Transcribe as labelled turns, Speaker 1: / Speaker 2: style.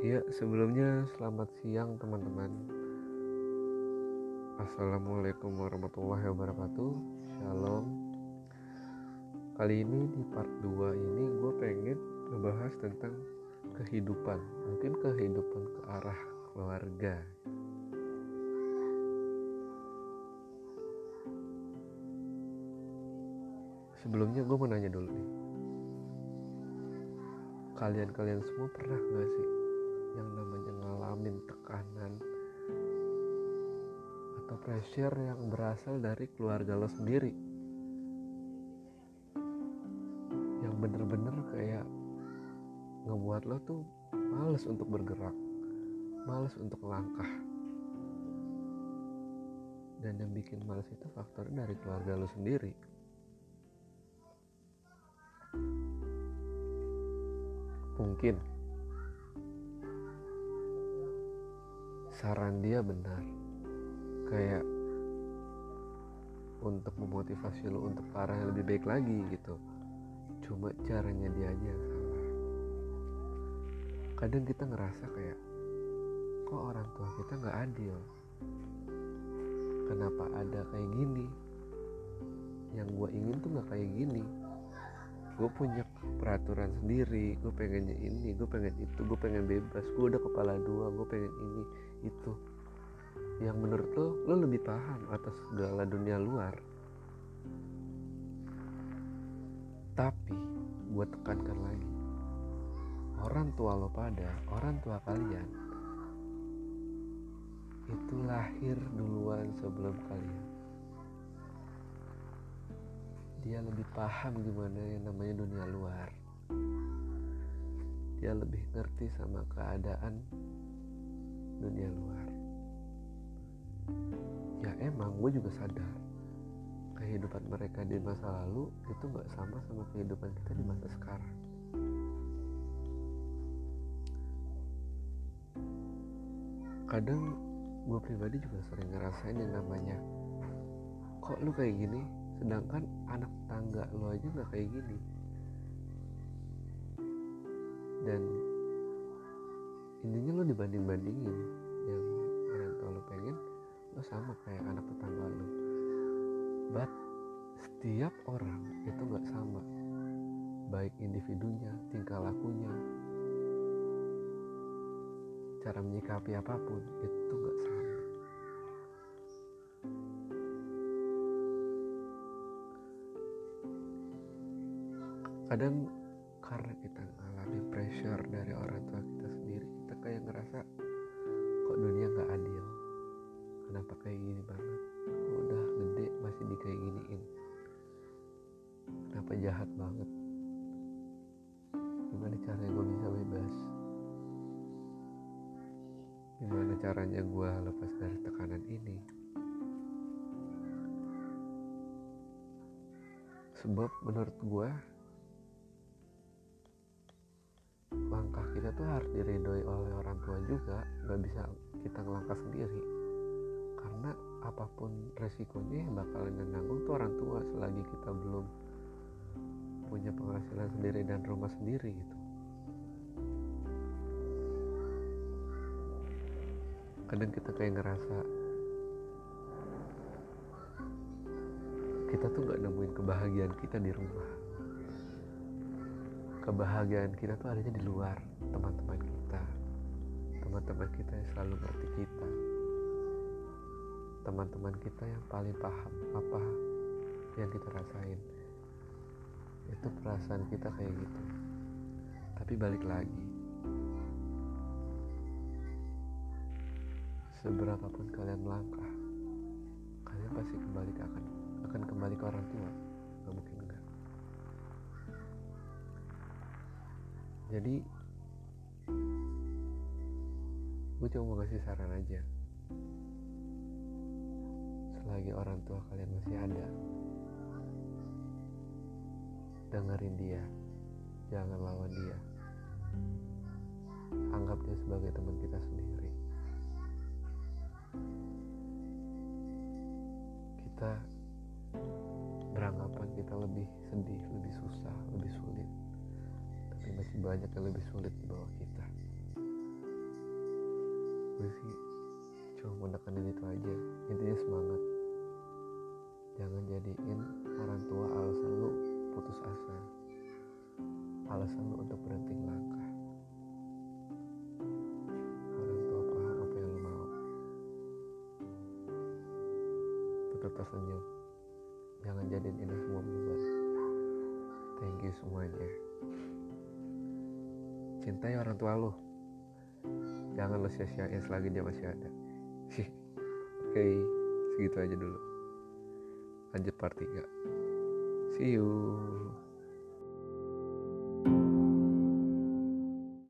Speaker 1: Ya, sebelumnya selamat siang teman-teman. Assalamualaikum warahmatullahi wabarakatuh. Shalom. Kali ini di part 2 ini gue pengen ngebahas tentang kehidupan. Mungkin kehidupan ke arah keluarga. Sebelumnya gue mau nanya dulu nih. Kalian-kalian semua pernah gak sih yang namanya ngalamin tekanan atau pressure yang berasal dari keluarga lo sendiri. Yang bener-bener kayak ngebuat lo tuh males untuk bergerak males untuk langkah. Dan yang bikin males itu faktornya dari keluarga lo sendiri. Mungkin saran dia benar. Kayak untuk memotivasi lo untuk parah yang lebih baik lagi gitu. Cuma caranya dia aja yang salah. Kadang kita ngerasa kayak kok orang tua kita nggak adil? Kenapa ada kayak gini? Yang gue ingin tuh nggak kayak gini. Gue punya peraturan sendiri gue pengennya ini gue pengen itu gue pengen bebas gue udah kepala dua gue pengen ini itu. Yang menurut lo lo lebih paham atas segala dunia luar. Tapi gue tekankan lagi. Orang tua lo pada orang tua kalian itu lahir duluan sebelum kalian dia lebih paham gimana yang namanya dunia luar. Dia lebih ngerti sama keadaan dunia luar. Ya emang gue juga sadar. Kehidupan mereka di masa lalu itu gak sama sama kehidupan kita di masa sekarang. Kadang gue pribadi juga sering ngerasain yang namanya kok lu kayak gini? Sedangkan anak tangga lo aja nggak kayak gini. Dan intinya lo dibanding bandingin yang orang tua lo pengen lo sama kayak anak tetangga lo but setiap orang itu nggak sama. Baik individunya tingkah lakunya cara menyikapi apa pun itu nggak sama kadang karena kita ngalami pressure dari orang tua kita sendiri kita kayak ngerasa kok dunia nggak adil? Kenapa kayak gini banget? Udah gede masih di kayak giniin? Kenapa jahat banget? Gimana caranya gue bisa bebas? Gimana caranya gue lepas dari tekanan ini? Sebab menurut gue kita tuh harus diridhoi oleh orang tua juga nggak bisa kita ngelangkah sendiri. Karena apa pun resikonya yang bakalan yang nanggung tuh orang tua selagi kita belum punya penghasilan sendiri dan rumah sendiri gitu. Kadang kita kayak ngerasa kita tuh nggak nemuin kebahagiaan kita di rumah kebahagiaan kita tuh adanya di luar teman-teman kita. Teman-teman kita yang selalu ngerti kita. Teman-teman kita yang paling paham apa yang kita rasain. Itu perasaan kita kayak gitu. Tapi balik lagi. Seberapapun kalian melangkah kalian pasti kembali ke akan akan kembali ke orang tua. Nggak mungkin jadi gue cuma mau kasih saran aja. Selagi orang tua kalian masih ada dengerin dia. Jangan lawan dia. Anggap dia sebagai teman kita sendiri. Kita beranggapan kita lebih sedih lebih susah lebih sulit tapi masih banyak yang lebih sulit di bawah kita. Gue sih cuma mau nekenin itu aja. Intinya semangat. Jangan jadiin orang tua alasan lu putus asa. Alasan lu untuk berhenti langkah orang tua paham apa yang lu mau. Tetap tersenyum jangan jadiin ini semua beban thank you semuanya cintai orang tua lu. Jangan lo sia-siain selagi dia masih ada. Oke okay, segitu aja dulu. Lanjut part 3 see you